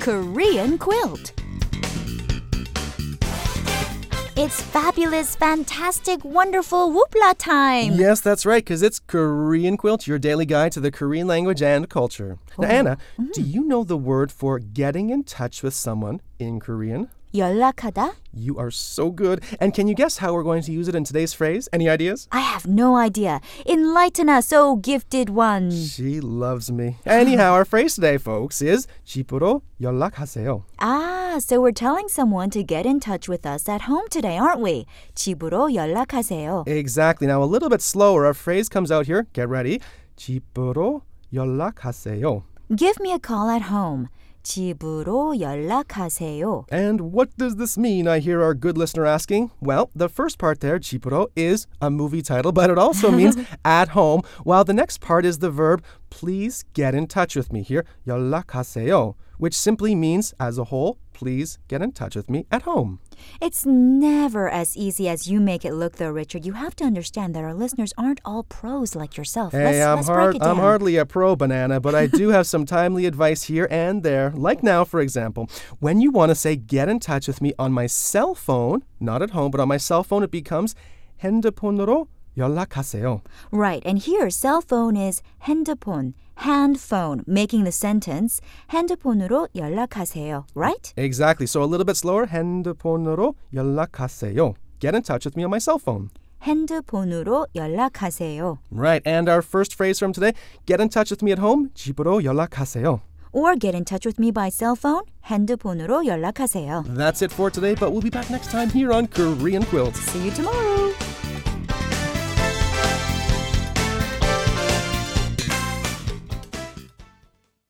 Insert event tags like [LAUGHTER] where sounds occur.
Korean quilt. It's fabulous, fantastic, wonderful whoopla time. Yes, that's right, because it's Korean Quilt, your daily guide to the Korean language and culture. Now, oh. Anna, mm-hmm. do you know the word for getting in touch with someone in Korean? 연락하다? You are so good. And can you guess how we're going to use it in today's phrase? Any ideas? I have no idea. Enlighten us, oh gifted one. She loves me. Anyhow, our phrase today, folks, is 집으로 연락하세요. Ah, so we're telling someone to get in touch with us at home today, aren't we? 집으로 연락하세요. Exactly. Now, a little bit slower, our phrase comes out here. Get ready. 집으로 연락하세요. Give me a call at home. 집으로 연락하세요. And what does this mean? I hear our good listener asking. Well, the first part there, 집으로, is a movie title, but it also means [LAUGHS] at home, while the next part is the verb please get in touch with me here, 연락하세요, which simply means as a whole, please get in touch with me at home. It's never as easy as you make it look, though, Richard. You have to understand that our listeners aren't all pros like yourself. Hey, let's, I'm, let's hard, break it down. I'm hardly a pro banana, but I do have some timely advice here and there. Like now, for example, when you want to say get in touch with me on my cell phone, not at home, but on my cell phone, it becomes 핸드폰으로 연락하세요. Right, and here cell phone is 핸드폰, hand phone, making the sentence 핸드폰으로 연락하세요. Right? Exactly. So a little bit slower. 핸드폰으로 연락하세요. Get in touch with me on my cell phone. 핸드폰으로 연락하세요. Right. And our first phrase from today, get in touch with me at home. 집으로 연락하세요. Or get in touch with me by cell phone, 핸드폰으로 연락하세요. That's it for today, but we'll be back next time here on Korean Quilt. See you tomorrow.